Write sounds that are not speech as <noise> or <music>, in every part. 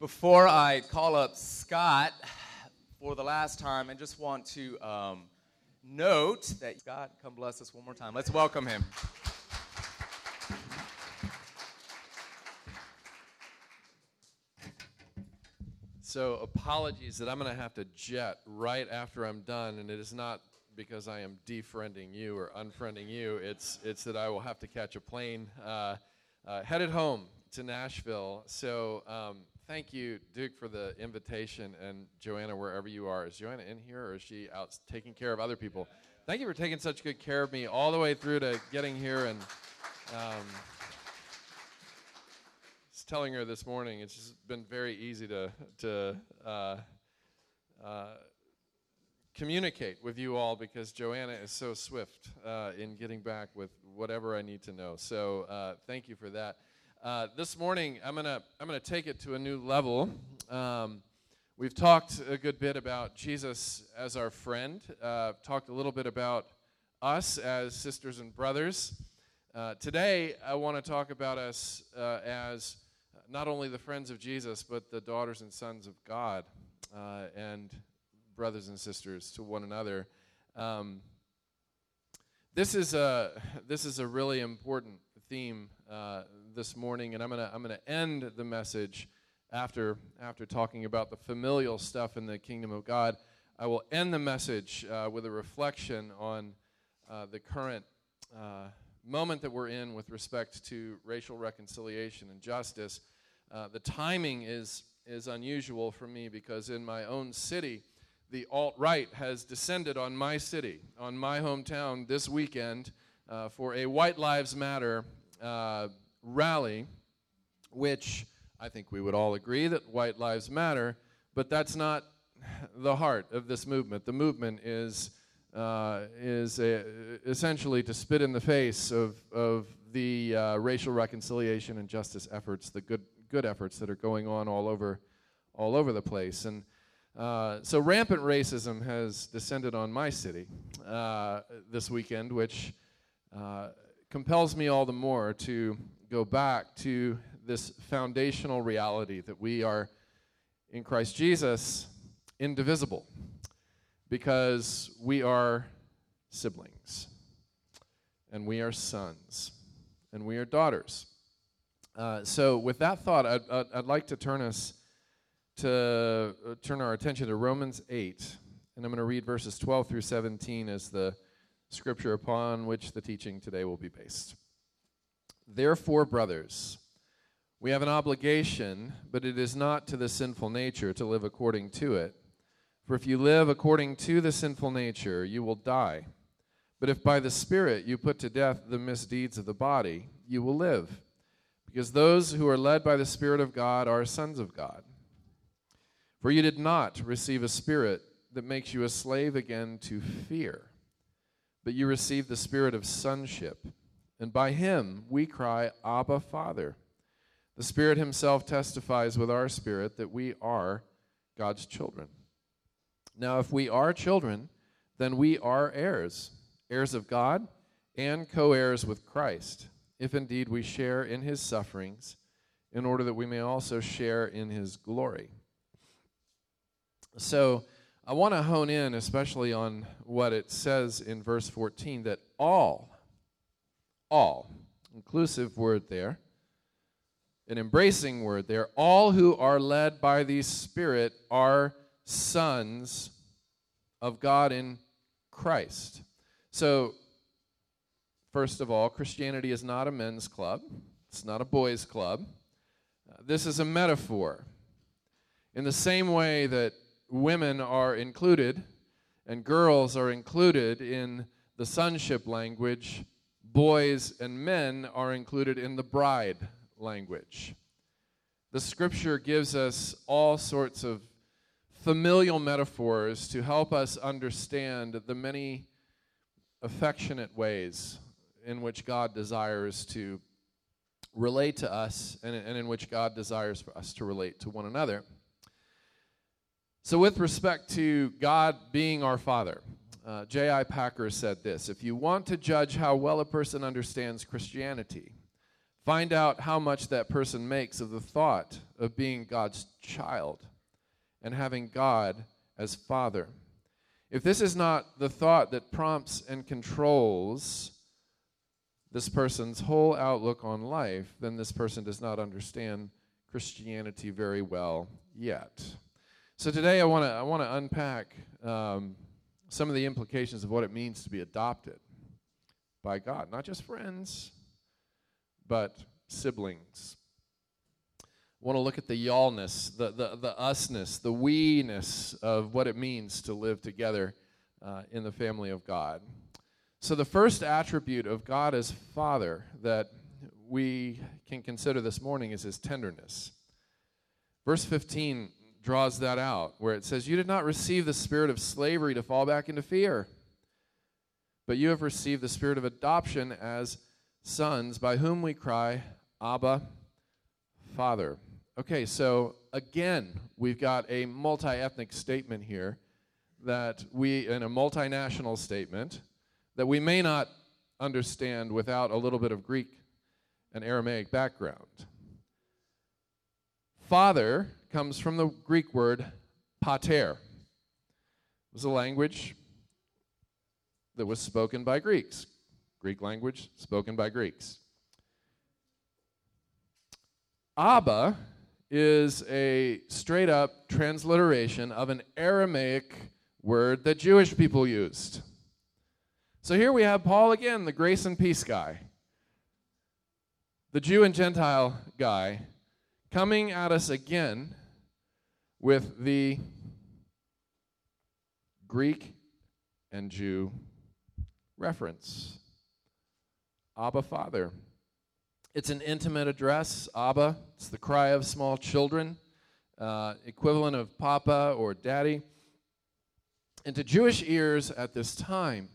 Before I call up Scott for the last time, I just want to um, note that Scott, come bless us one more time. Let's welcome him. So, apologies that I'm going to have to jet right after I'm done, and it is not because I am defriending you or unfriending you. It's it's that I will have to catch a plane uh, uh, headed home to Nashville. So, um, thank you, Duke, for the invitation, and Joanna, wherever you are. Is Joanna in here, or is she out taking care of other people? Thank you for taking such good care of me all the way through to getting here and. Um, telling her this morning, it's just been very easy to to uh, uh, communicate with you all because Joanna is so swift uh, in getting back with whatever I need to know. So uh, thank you for that. Uh, this morning, I'm gonna I'm gonna take it to a new level. Um, we've talked a good bit about Jesus as our friend. Uh, talked a little bit about us as sisters and brothers. today, I want to talk about us as not only the friends of Jesus, but the daughters and sons of God uh, and brothers and sisters to one another. Um, this is a this is a really important theme uh, this morning, and I'm gonna I'm gonna end the message after after talking about the familial stuff in the kingdom of God. I will end the message uh, with a reflection on uh, the current uh, moment that we're in with respect to racial reconciliation and justice. Uh, the timing is, is unusual for me because in my own city, the alt right has descended on my city, on my hometown this weekend uh, for a White Lives Matter uh, rally, which I think we would all agree that White Lives Matter, but that's not the heart of this movement. The movement is. Uh, is a, essentially to spit in the face of, of the uh, racial reconciliation and justice efforts, the good, good efforts that are going on all over, all over the place. And uh, so rampant racism has descended on my city uh, this weekend, which uh, compels me all the more to go back to this foundational reality that we are in Christ Jesus indivisible because we are siblings and we are sons and we are daughters. Uh, so, with that thought, I'd, I'd, I'd, like to turn us to uh, turn our attention to Romans 8, and I'm going to read verses 12 through 17 as the scripture upon which the teaching today will be based. Therefore, brothers, we have an obligation, but it is not to the sinful nature to live according to it. For if you live according to the sinful nature, you will die. But if by the Spirit you put to death the misdeeds of the body, you will live because those who are led by the Spirit of God are sons of God. For you did not receive a spirit that makes you a slave again to fear, but you received the spirit of sonship, and by him we cry, Abba, Father. The Spirit Himself testifies with our spirit that we are God's children. Now, if we are children, then we are heirs, heirs of God, and co heirs with Christ if indeed we share in his sufferings, in order that we may also share in his glory. So, I want to hone in especially on what it says in verse 14 that all, all, inclusive word there, an embracing word there, all who are led by the Spirit are sons of God in Christ. So, First of all, Christianity is not a men's club, it's not a boys' club. Uh, this is a metaphor. In the same way that women are included and girls are included in the sonship language, boys and men are included in the bride language. The scripture gives us all sorts of familial metaphors to help us understand the many affectionate ways in which God desires to relate to us and, and in which God desires for us to relate to one another. So, with respect to God being our Father, uh, J.I. Packer said this If you want to judge how well a person understands Christianity, Find out how much that person makes of the thought of being God's child and having God as Father. If this is not the thought that prompts and controls this person's whole outlook on life, then this person does not understand Christianity very well yet. So today I want to I want to unpack um, some of the implications of what it means to be adopted by God, not just friends, but siblings. I want to look at the y'allness, the, the, the usness, the we-ness of what it means to live together uh, in the family of God. So, the first attribute of God as Father that we can consider this morning is his tenderness. Verse 15 draws that out, where it says, You did not receive the spirit of slavery to fall back into fear, but you have received the spirit of adoption as sons, by whom we cry, Abba, Father. Okay, so again, we've got a multi ethnic statement here that we, in a multinational statement, that we may not understand without a little bit of Greek and Aramaic background. Father comes from the Greek word pater. It was a language that was spoken by Greeks. Greek language spoken by Greeks. Abba is a straight up transliteration of an Aramaic word that Jewish people used. So here we have Paul again, the grace and peace guy, the Jew and Gentile guy, coming at us again with the Greek and Jew reference Abba Father. It's an intimate address, Abba. It's the cry of small children, uh, equivalent of Papa or Daddy. And to Jewish ears at this time,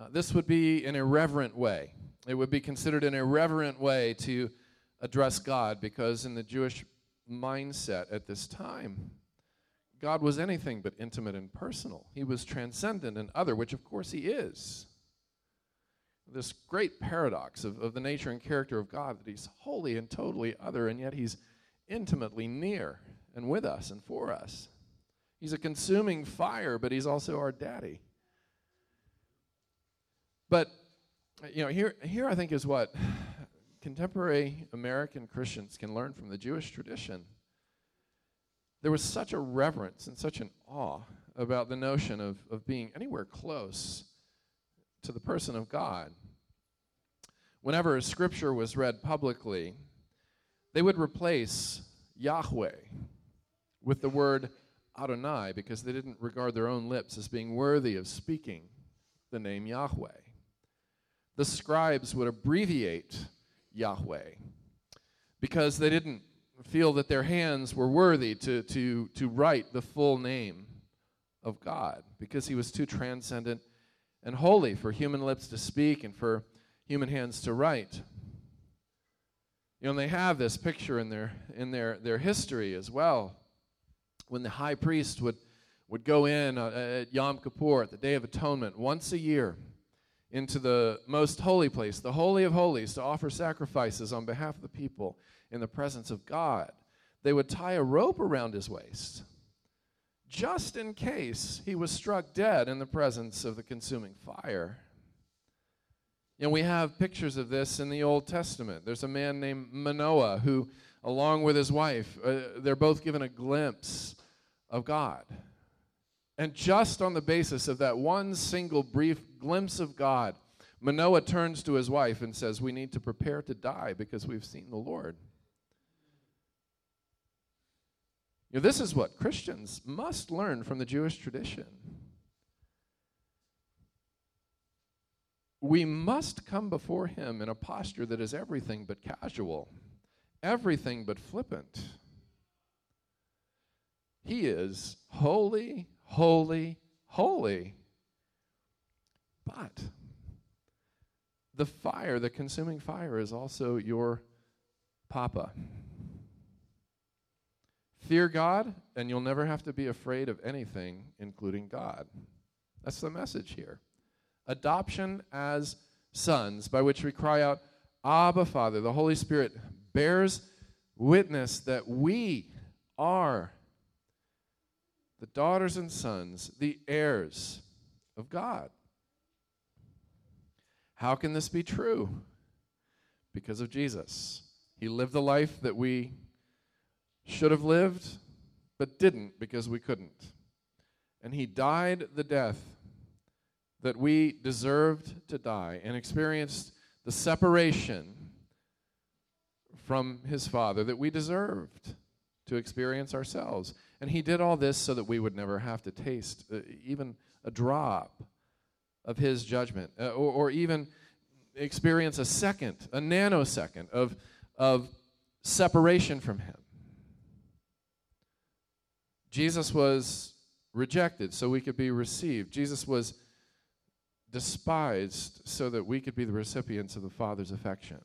uh, this would be an irreverent way. It would be considered an irreverent way to address God because, in the Jewish mindset at this time, God was anything but intimate and personal. He was transcendent and other, which of course he is. This great paradox of, of the nature and character of God that he's wholly and totally other, and yet he's intimately near and with us and for us. He's a consuming fire, but he's also our daddy. But you know, here here I think is what contemporary American Christians can learn from the Jewish tradition. There was such a reverence and such an awe about the notion of, of being anywhere close to the person of God. Whenever a scripture was read publicly, they would replace Yahweh with the word Adonai because they didn't regard their own lips as being worthy of speaking the name Yahweh. The scribes would abbreviate Yahweh because they didn't feel that their hands were worthy to, to, to write the full name of God because he was too transcendent and holy for human lips to speak and for human hands to write. You know, and they have this picture in their in their, their history as well when the high priest would, would go in uh, at Yom Kippur, at the Day of Atonement, once a year into the most holy place, the Holy of Holies, to offer sacrifices on behalf of the people in the presence of God, they would tie a rope around his waist just in case he was struck dead in the presence of the consuming fire. And we have pictures of this in the Old Testament. There's a man named Manoah who along with his wife, uh, they're both given a glimpse of God. And just on the basis of that one single brief glimpse of God, Manoah turns to his wife and says, We need to prepare to die because we've seen the Lord. You know, this is what Christians must learn from the Jewish tradition. We must come before Him in a posture that is everything but casual everything but flippant. He is holy, holy, holy. But the fire, the consuming fire, is also your papa. Fear God, and you'll never have to be afraid of anything, including God. That's the message here. Adoption as sons, by which we cry out, Abba, Father, the Holy Spirit bears witness that we are the daughters and sons, the heirs of God. How can this be true? Because of Jesus. He lived the life that we should have lived, but didn't because we couldn't. And he died the death that we deserved to die and experienced the separation from his Father that we deserved to experience ourselves. And he did all this so that we would never have to taste uh, even a drop of his judgment uh, or, or even experience a second, a nanosecond of, of separation from him. Jesus was rejected so we could be received. Jesus was despised so that we could be the recipients of the Father's affection.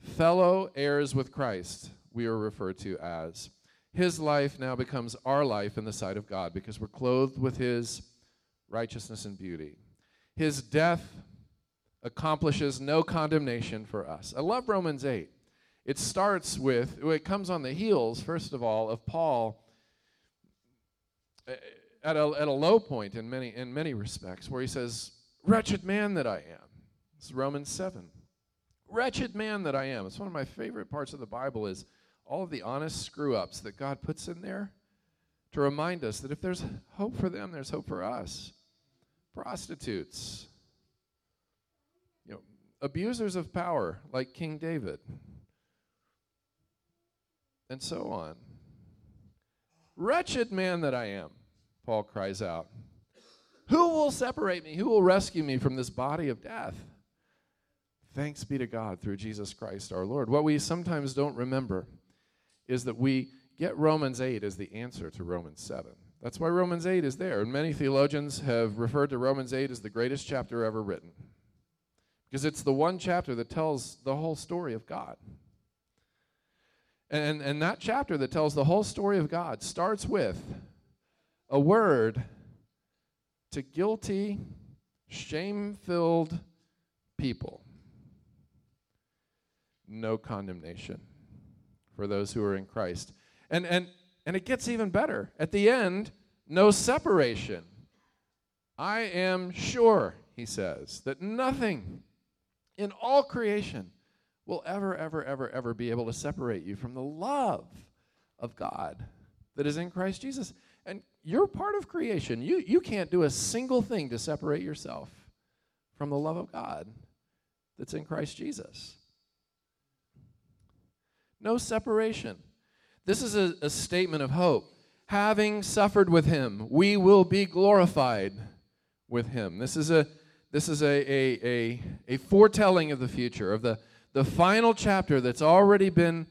Fellow heirs with Christ, we are referred to as. His life now becomes our life in the sight of God because we're clothed with His righteousness and beauty. His death accomplishes no condemnation for us. I love Romans 8. It starts with, it comes on the heels, first of all, of Paul eh, at a, at a low point in many, in many respects, where he says, Wretched man that I am. It's Romans 7. Wretched man that I am. It's one of my favorite parts of the Bible is all of the honest screw ups that God puts in there to remind us that if there's hope for them, there's hope for us. Prostitutes, you know, abusers of power like King David, and so on. Wretched man that I am, Paul cries out. Who will separate me? Who will rescue me from this body of death? Thanks be to God through Jesus Christ our Lord. What we sometimes don't remember is that we get Romans 8 as the answer to Romans 7. That's why Romans 8 is there. And many theologians have referred to Romans 8 as the greatest chapter ever written. Because it's the one chapter that tells the whole story of God. And, and that chapter that tells the whole story of God starts with a word to guilty, shame filled people no condemnation for those who are in Christ. And, and, and it gets even better. At the end, no separation. I am sure, he says, that nothing in all creation will ever, ever, ever, ever be able to separate you from the love of God that is in Christ Jesus. And you're part of creation. You, you can't do a single thing to separate yourself from the love of God that's in Christ Jesus. No separation. This is a, a statement of hope. Having suffered with him, we will be glorified with him. This is a this is a, a, a, a foretelling of the future, of the, the final chapter that's already been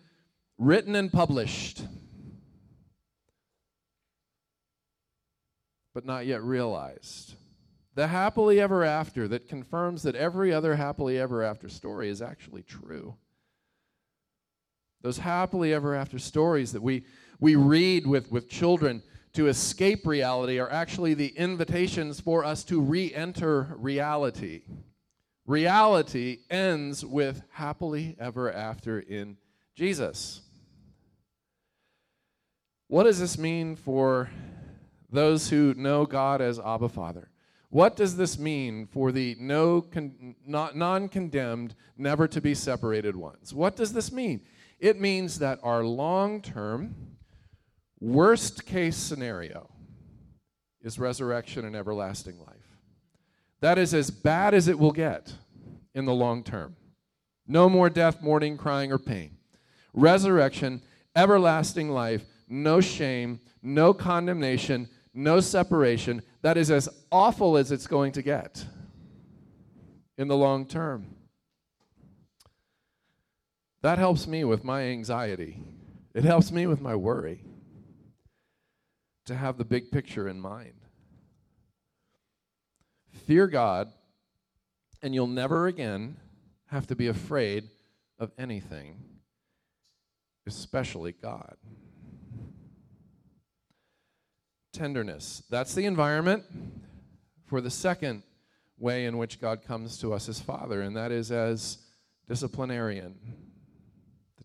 written and published, but not yet realized. The happily ever after that confirms that every other happily ever after story is actually true. Those happily ever after stories that we, we read with, with children to escape reality are actually the invitations for us to re enter reality. Reality ends with happily ever after in Jesus. What does this mean for those who know God as Abba Father? What does this mean for the no con- non condemned, never to be separated ones? What does this mean? It means that our long term, worst case scenario is resurrection and everlasting life. That is as bad as it will get in the long term. No more death, mourning, crying, or pain. Resurrection, everlasting life, no shame, no condemnation, no separation. That is as awful as it's going to get in the long term. That helps me with my anxiety. It helps me with my worry to have the big picture in mind. Fear God, and you'll never again have to be afraid of anything, especially God. Tenderness. That's the environment for the second way in which God comes to us as Father, and that is as disciplinarian.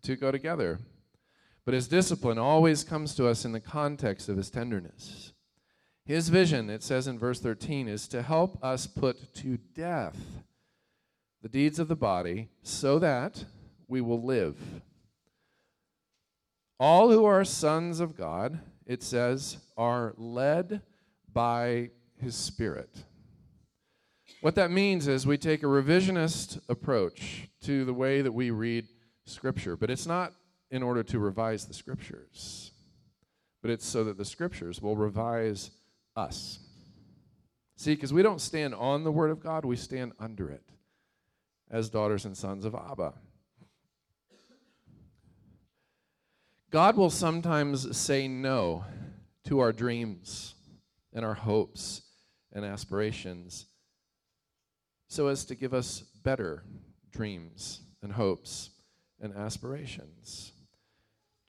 Two go together. But his discipline always comes to us in the context of his tenderness. His vision, it says in verse 13, is to help us put to death the deeds of the body so that we will live. All who are sons of God, it says, are led by his Spirit. What that means is we take a revisionist approach to the way that we read Scripture, but it's not in order to revise the Scriptures, but it's so that the Scriptures will revise us. See, because we don't stand on the Word of God, we stand under it as daughters and sons of Abba. God will sometimes say no to our dreams and our hopes and aspirations so as to give us better dreams and hopes and aspirations.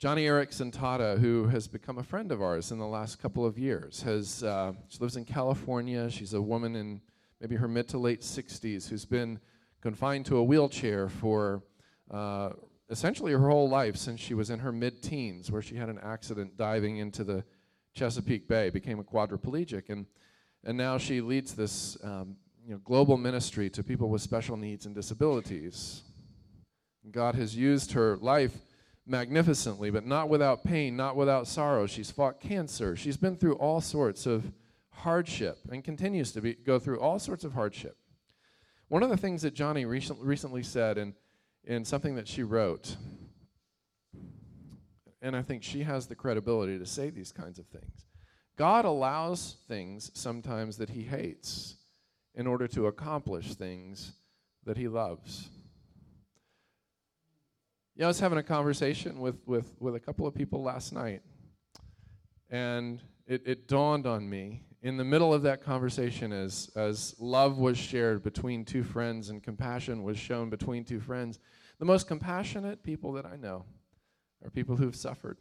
Joni Eareckson Tada, who has become a friend of ours in the last couple of years, has uh, she lives in California. She's a woman in maybe her mid to late 60s who's been confined to a wheelchair for uh, essentially her whole life since she was in her mid-teens, where she had an accident diving into the Chesapeake Bay, became a quadriplegic, and and now she leads this um, you know, global ministry to people with special needs and disabilities. God has used her life magnificently, but not without pain, not without sorrow. She's fought cancer. She's been through all sorts of hardship and continues to be, go through all sorts of hardship. One of the things that Joni recent, recently said in, in something that she wrote, and I think she has the credibility to say these kinds of things. God allows things sometimes that he hates in order to accomplish things that he loves. Yeah, I was having a conversation with, with, with a couple of people last night, and it, it dawned on me in the middle of that conversation as, as love was shared between two friends and compassion was shown between two friends, the most compassionate people that I know are people who've suffered.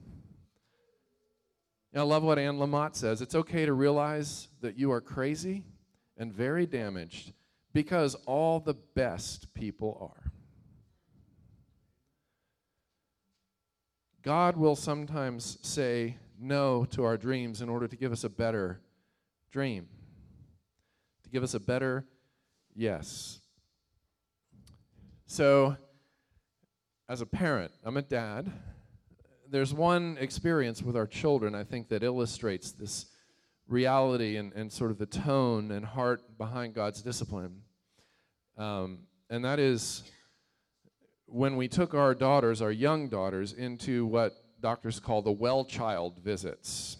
I love what Anne Lamott says. It's okay to realize that you are crazy and very damaged because all the best people are. God will sometimes say no to our dreams in order to give us a better dream, to give us a better yes. So, as a parent, I'm a dad. There's one experience with our children, I think, that illustrates this reality and, and sort of the tone and heart behind God's discipline. Um, and that is when we took our daughters, our young daughters, into what doctors call the well child visits.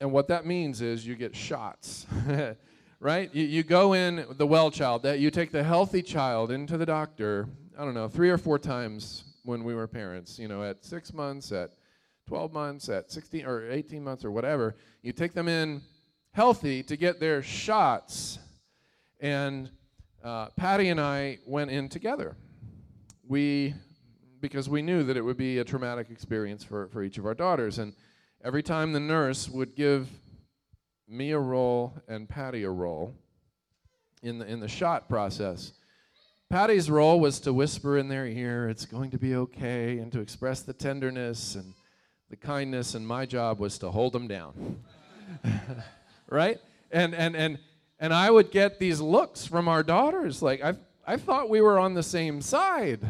And what that means is you get shots, <laughs> right? You, you go in the well child, that you take the healthy child into the doctor, I don't know, three or four times when we were parents, you know, at six months, at 12 months, at 16 or 18 months or whatever. You take them in healthy to get their shots. And uh, Patty and I went in together we because we knew that it would be a traumatic experience for, for each of our daughters. And every time the nurse would give me a roll and Patty a roll in the, in the shot process, Patty's role was to whisper in their ear, it's going to be okay, and to express the tenderness and the kindness, and my job was to hold them down. <laughs> right? And, and, and, and I would get these looks from our daughters like, I've, I thought we were on the same side.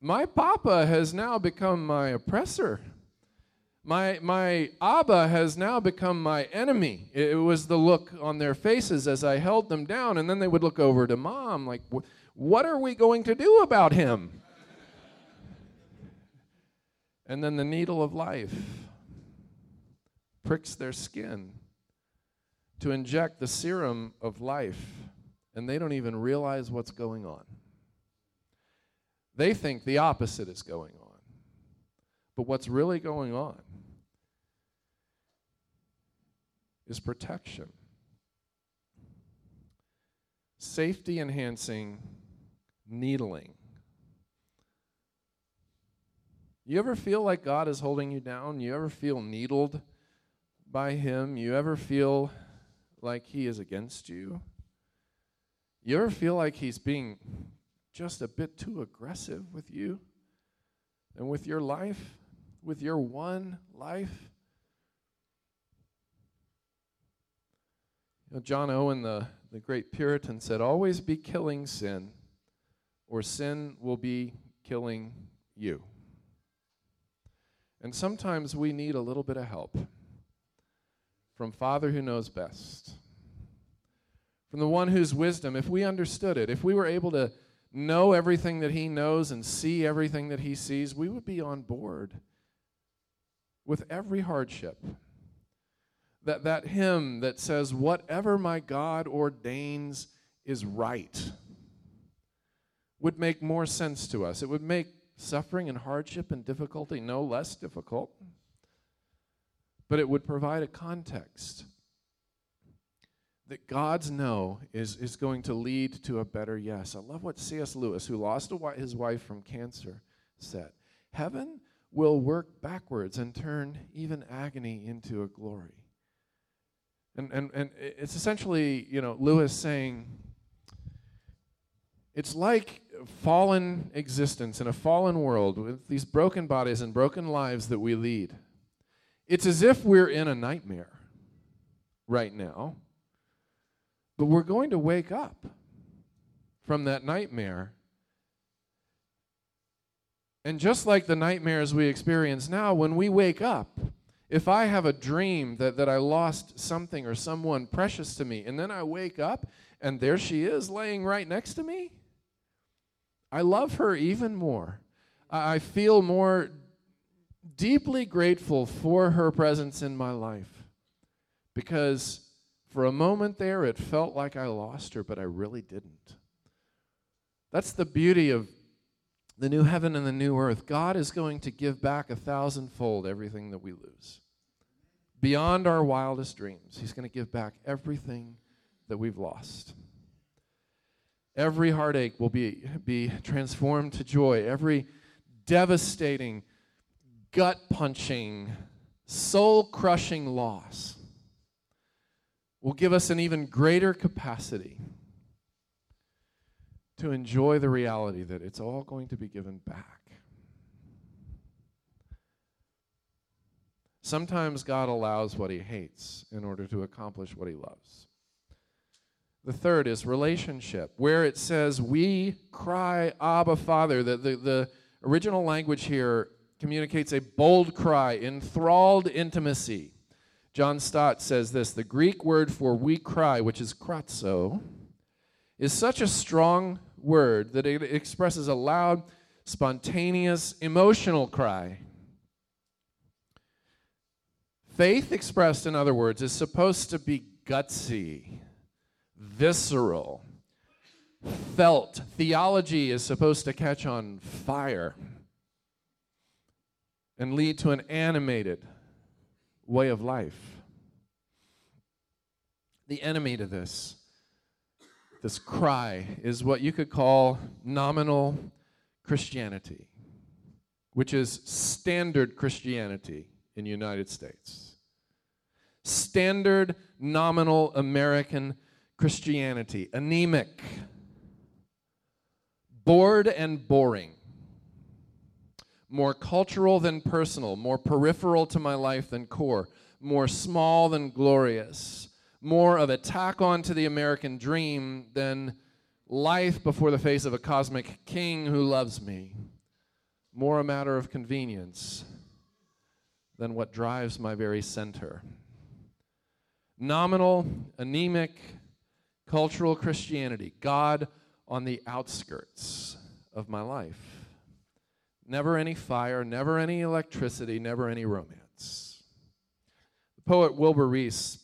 My papa has now become my oppressor. My, my Abba has now become my enemy. It was the look on their faces as I held them down, and then they would look over to mom, like, What are we going to do about him? and then the needle of life pricks their skin to inject the serum of life and they don't even realize what's going on. They think the opposite is going on. But what's really going on is protection, safety enhancing needling. You ever feel like God is holding you down? You ever feel needled by Him? You ever feel like he is against you? You ever feel like he's being just a bit too aggressive with you and with your life, with your one life? You know, John Owen, the, the great Puritan, said, Always be killing sin, or sin will be killing you. And sometimes we need a little bit of help from Father who knows best, from the one whose wisdom, if we understood it, if we were able to know everything that he knows and see everything that he sees, we would be on board with every hardship. That, that hymn that says, Whatever my God ordains is right, would make more sense to us. It would make suffering and hardship and difficulty no less difficult, but it would provide a context that God's no is, is going to lead to a better yes. I love what C.S. Lewis, who lost his wife from cancer, said Heaven will work backwards and turn even agony into a glory. And, and, and it's essentially, you know, Lewis saying, it's like fallen existence in a fallen world with these broken bodies and broken lives that we lead. It's as if we're in a nightmare right now, but we're going to wake up from that nightmare. And just like the nightmares we experience now, when we wake up, if I have a dream that, that I lost something or someone precious to me, and then I wake up and there she is laying right next to me, I love her even more. I feel more deeply grateful for her presence in my life because for a moment there it felt like I lost her, but I really didn't. That's the beauty of the new heaven and the new earth. God is going to give back a thousandfold everything that we lose. Beyond our wildest dreams, He's going to give back everything that we've lost. Every heartache will be, be transformed to joy. Every devastating, gut punching, soul crushing loss will give us an even greater capacity to enjoy the reality that it's all going to be given back. Sometimes God allows what he hates in order to accomplish what he loves. The third is relationship, where it says, We cry, Abba, Father. The, the, the original language here communicates a bold cry, enthralled intimacy. John Stott says this the Greek word for we cry, which is krazo, is such a strong word that it expresses a loud, spontaneous, emotional cry. Faith expressed, in other words, is supposed to be gutsy visceral, felt. Theology is supposed to catch on fire and lead to an animated way of life. The enemy to this, this cry, is what you could call nominal Christianity, which is standard Christianity in the United States. Standard nominal American Christianity anemic, bored and boring, more cultural than personal, more peripheral to my life than core, more small than glorious, more of a tack on to the American dream than life before the face of a cosmic king who loves me, more a matter of convenience than what drives my very center. Nominal, anemic, cultural Christianity, God on the outskirts of my life. Never any fire, never any electricity, never any romance. The poet Wilbur Rees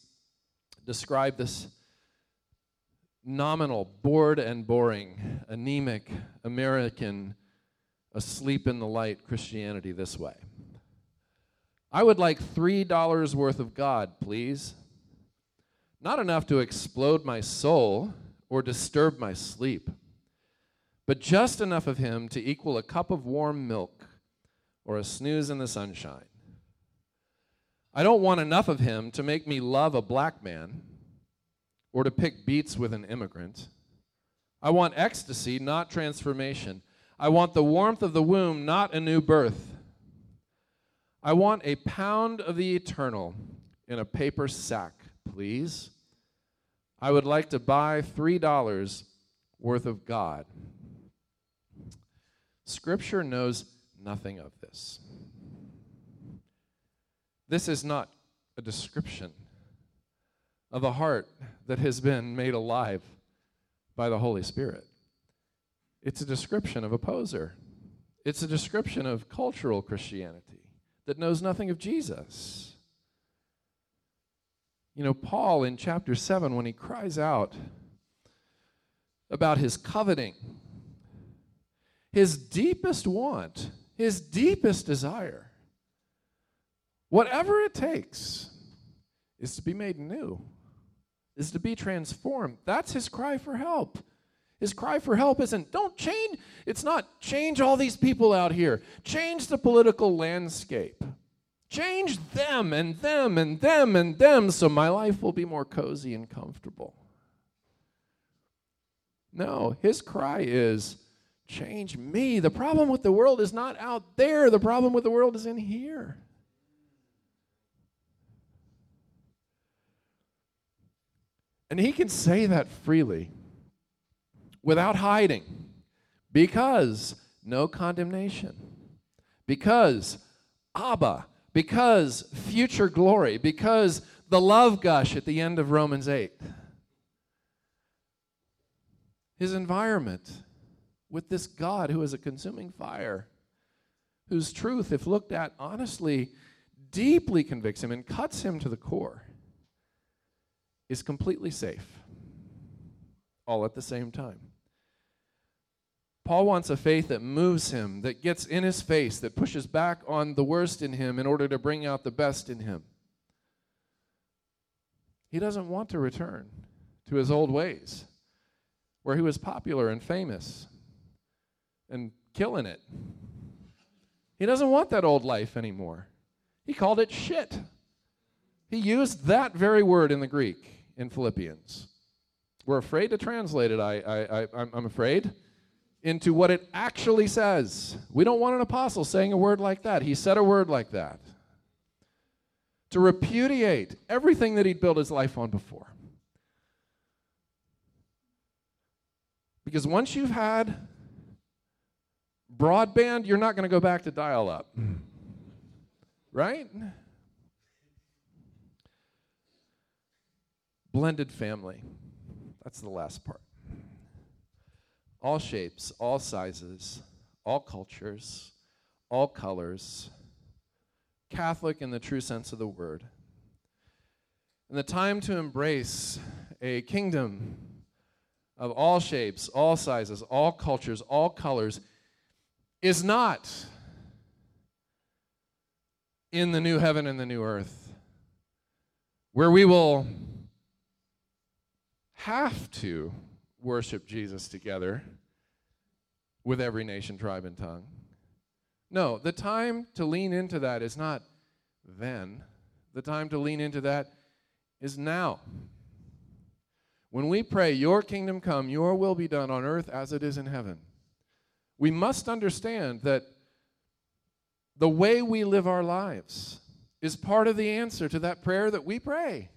described this nominal, bored and boring, anemic American, asleep in the light Christianity this way. I would like $3 worth of God, please. Not enough to explode my soul or disturb my sleep, but just enough of Him to equal a cup of warm milk or a snooze in the sunshine. I don't want enough of Him to make me love a black man or to pick beets with an immigrant. I want ecstasy, not transformation. I want the warmth of the womb, not a new birth. I want a pound of the eternal in a paper sack, please. I would like to buy $3 worth of God. Scripture knows nothing of this. This is not a description of a heart that has been made alive by the Holy Spirit. It's a description of a poser. It's a description of cultural Christianity that knows nothing of Jesus. You know, Paul in chapter 7, when he cries out about his coveting, his deepest want, his deepest desire, whatever it takes, is to be made new, is to be transformed. That's his cry for help. His cry for help isn't, don't change, it's not change all these people out here, change the political landscape. Change them and them and them and them so my life will be more cozy and comfortable. No, his cry is, change me. The problem with the world is not out there, the problem with the world is in here. And he can say that freely without hiding because no condemnation, because Abba, because future glory, because the love gush at the end of Romans 8. His environment with this God who is a consuming fire, whose truth, if looked at honestly, deeply convicts him and cuts him to the core, is completely safe, all at the same time. Paul wants a faith that moves him, that gets in his face, that pushes back on the worst in him in order to bring out the best in him. He doesn't want to return to his old ways, where he was popular and famous and killing it. He doesn't want that old life anymore. He called it shit. He used that very word in the Greek in Philippians. We're afraid to translate it, I, I, I, I'm afraid into what it actually says. We don't want an apostle saying a word like that. He said a word like that. To repudiate everything that he'd built his life on before. Because once you've had broadband, you're not going to go back to dial up. Right? Blended family. That's the last part all shapes, all sizes, all cultures, all colors, Catholic in the true sense of the word. And the time to embrace a kingdom of all shapes, all sizes, all cultures, all colors is not in the new heaven and the new earth, where we will have to worship Jesus together with every nation, tribe, and tongue. No, the time to lean into that is not then. The time to lean into that is now. When we pray, Your kingdom come, Your will be done on earth as it is in heaven, we must understand that the way we live our lives is part of the answer to that prayer that we pray.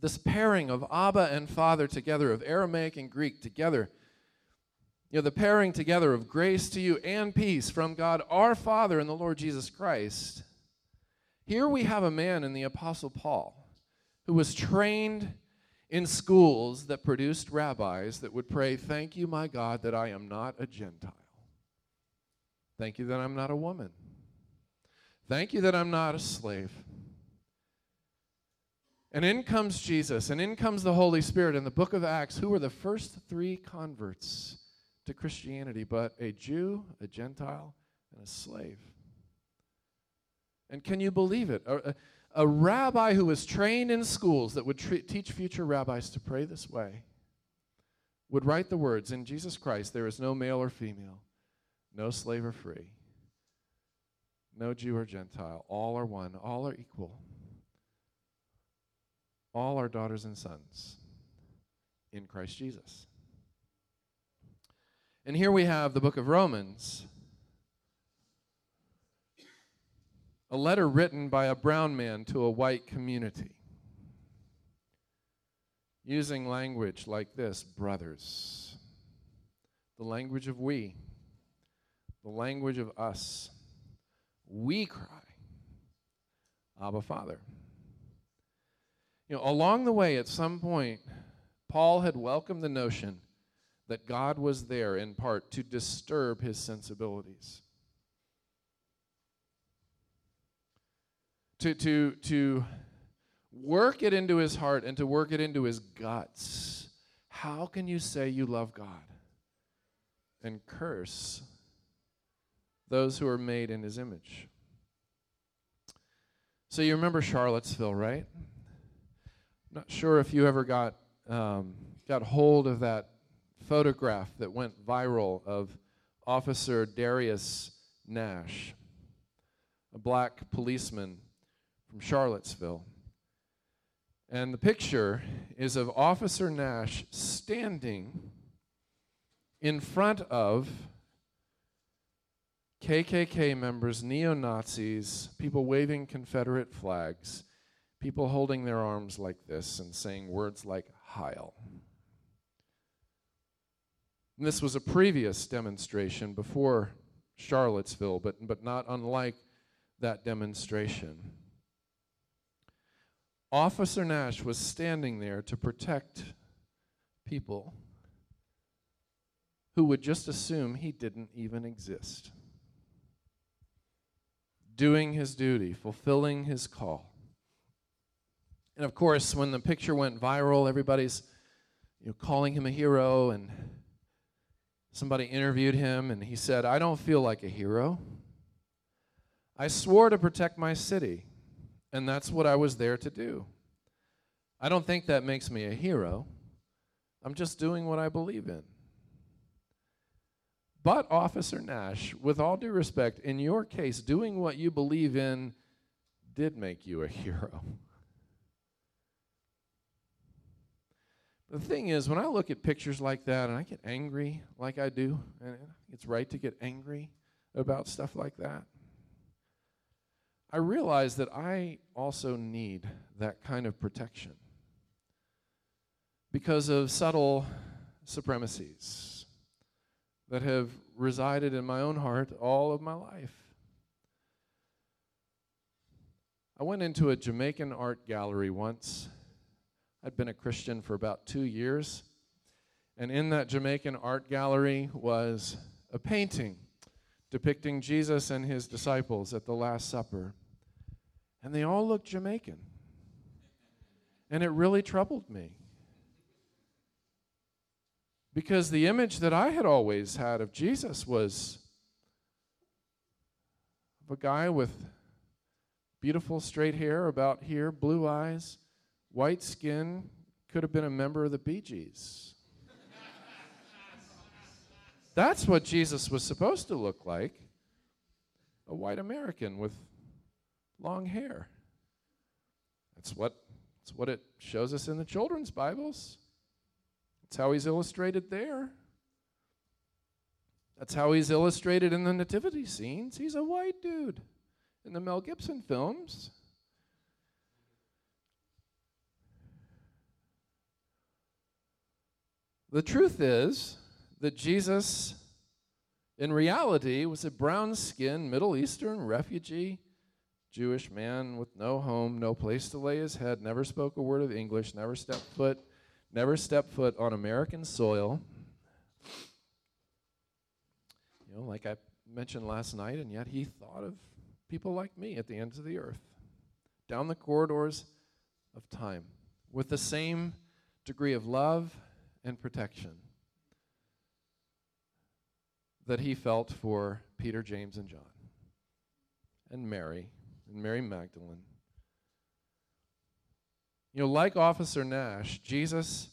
this pairing of Abba and Father together, of Aramaic and Greek together. You know, the pairing together of grace to you and peace from God our Father and the Lord Jesus Christ. Here we have a man in the Apostle Paul who was trained in schools that produced rabbis that would pray, Thank you, my God, that I am not a Gentile. Thank you that I'm not a woman. Thank you that I'm not a slave. And in comes Jesus, and in comes the Holy Spirit. In the book of Acts, who were the first three converts to Christianity but a Jew, a Gentile, and a slave? And can you believe it? Uh, uh, A, rabbi who was trained in schools that would tre- teach future rabbis to pray this way would write the words In Jesus Christ, there is no male or female, no slave or free, no Jew or Gentile. All are one, all are equal. all are daughters and sons in Christ Jesus. And here we have the book of Romans, a letter written by a brown man to a white community, using language like this brothers, the language of we, the language of us. We cry, Abba, Father. You know, along the way, at some point, Paul had welcomed the notion that God was there in part to disturb his sensibilities. To, to, to work it into his heart and to work it into his guts. How can you say you love God and curse those who are made in his image? So you remember Charlottesville, right? Not sure if you ever got um, got hold of that photograph that went viral of Officer Darius Nash, a black policeman from Charlottesville. And the picture is of Officer Nash standing in front of KKK members, neo Nazis, people waving Confederate flags people holding their arms like this and saying words like Heil. And this was a previous demonstration before Charlottesville, but, but not unlike that demonstration. Officer Nash was standing there to protect people who would just assume he didn't even exist. Doing his duty, fulfilling his call. And of course, when the picture went viral, everybody's you know, calling him a hero, and somebody interviewed him, and he said, I don't feel like a hero. I swore to protect my city, and that's what I was there to do. I don't think that makes me a hero. I'm just doing what I believe in. But, Officer Nash, with all due respect, in your case, doing what you believe in did make you a <laughs> hero. The thing is, when I look at pictures like that and I get angry like I do, and it's right to get angry about stuff like that, I realize that I also need that kind of protection because of subtle supremacies that have resided in my own heart all of my life. I went into a Jamaican art gallery once I'd been a Christian for about two years. And in that Jamaican art gallery was a painting depicting Jesus and his disciples at the Last Supper. And they all looked Jamaican. And it really troubled me. Because the image that I had always had of Jesus was of a guy with beautiful straight hair about here, blue eyes, white skin could have been a member of the Bee Gees. That's what Jesus was supposed to look like a white American with long hair. That's what, that's what it shows us in the children's Bibles. That's how he's illustrated there. That's how he's illustrated in the nativity scenes. He's a white dude in the Mel Gibson films. The truth is that Jesus, in reality, was a brown skinned Middle Eastern refugee, Jewish man with no home, no place to lay his head, never spoke a word of English, never stepped foot, never stepped foot on American soil. You know, like I mentioned last night, and yet he thought of people like me at the ends of the earth, down the corridors of time, with the same degree of love and protection that he felt for Peter, James, and John, and Mary, and Mary Magdalene. You know, like Officer Nash, Jesus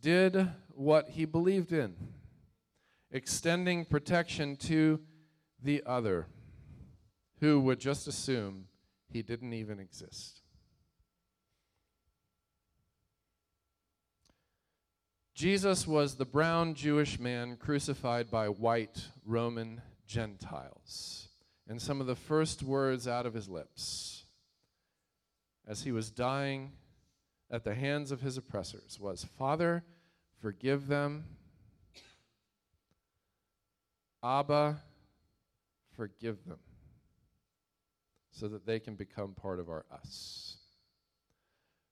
did what he believed in, extending protection to the other who would just assume he didn't even exist. Jesus was the brown Jewish man crucified by white Roman Gentiles. And some of the first words out of his lips as he was dying at the hands of his oppressors was Father, forgive them. Abba, forgive them so that they can become part of our us.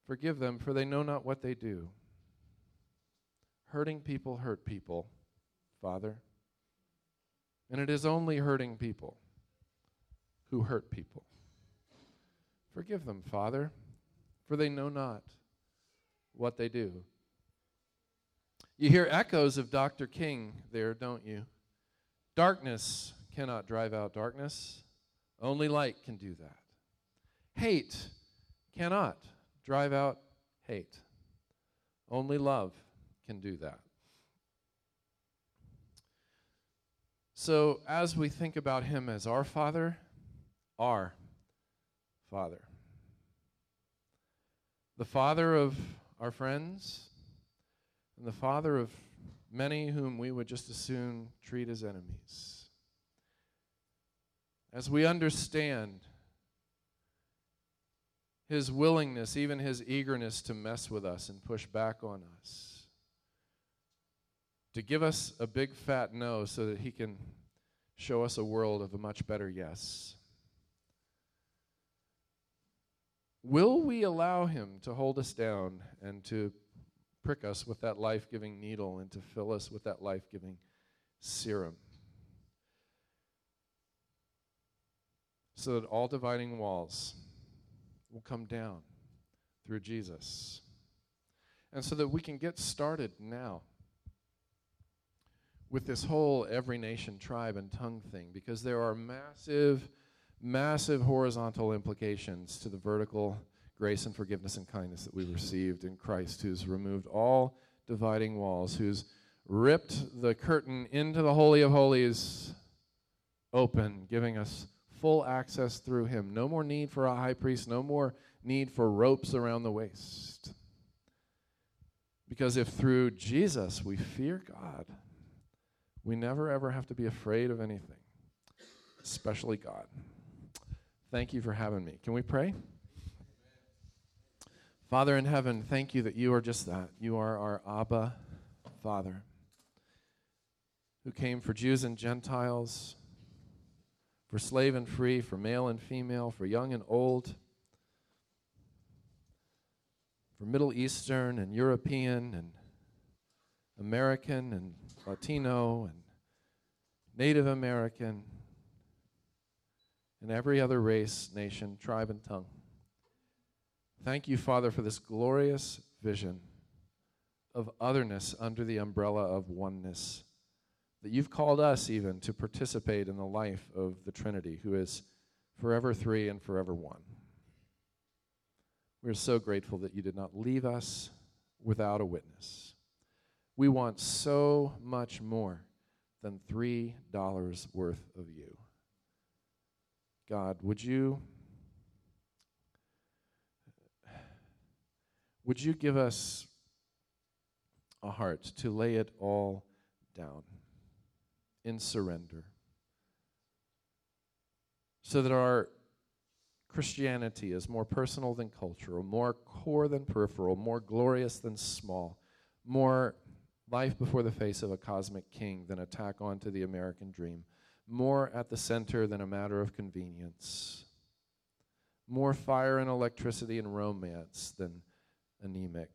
Forgive them, for they know not what they do. Hurting people hurt people, Father. And it is only hurting people who hurt people. Forgive them, Father, for they know not what they do. You hear echoes of Dr. King there, don't you? Darkness cannot drive out darkness. Only light can do that. Hate cannot drive out hate. Only love can do that. So, as we think about Him as our Father, our Father, the Father of our friends, and the Father of many whom we would just as soon treat as enemies as we understand his willingness, even his eagerness to mess with us and push back on us, to give us a big fat no so that he can show us a world of a much better yes. Will we allow him to hold us down and to prick us with that life giving needle and to fill us with that life giving serum? so that all dividing walls will come down through Jesus. And so that we can get started now with this whole every nation, tribe, and tongue thing, because there are massive, massive horizontal implications to the vertical grace and forgiveness and kindness that we received in Christ, who's removed all dividing walls, who's ripped the curtain into the Holy of Holies open, giving us full access through him. No more need for a high priest, no more need for ropes around the waist. Because if through Jesus we fear God, we never ever have to be afraid of anything, especially God. Thank you for having me. Can we pray? Father in heaven, thank you that you are just that. You are our Abba Father who came for Jews and Gentiles for slave and free, for male and female, for young and old, for Middle Eastern and European and American and Latino and Native American and every other race, nation, tribe, and tongue. Thank you, Father, for this glorious vision of otherness under the umbrella of oneness that you've called us even to participate in the life of the Trinity, who is forever three and forever one. We're so grateful that you did not leave us without a witness. We want so much more than $3 worth of you. God, would you would you give us a heart to lay it all down? in surrender. So that our Christianity is more personal than cultural, more core than peripheral, more glorious than small, more life before the face of a cosmic king than a tack onto the American dream, more at the center than a matter of convenience, more fire and electricity and romance than anemic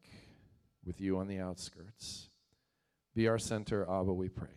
with you on the outskirts. Be our center, Abba, we pray.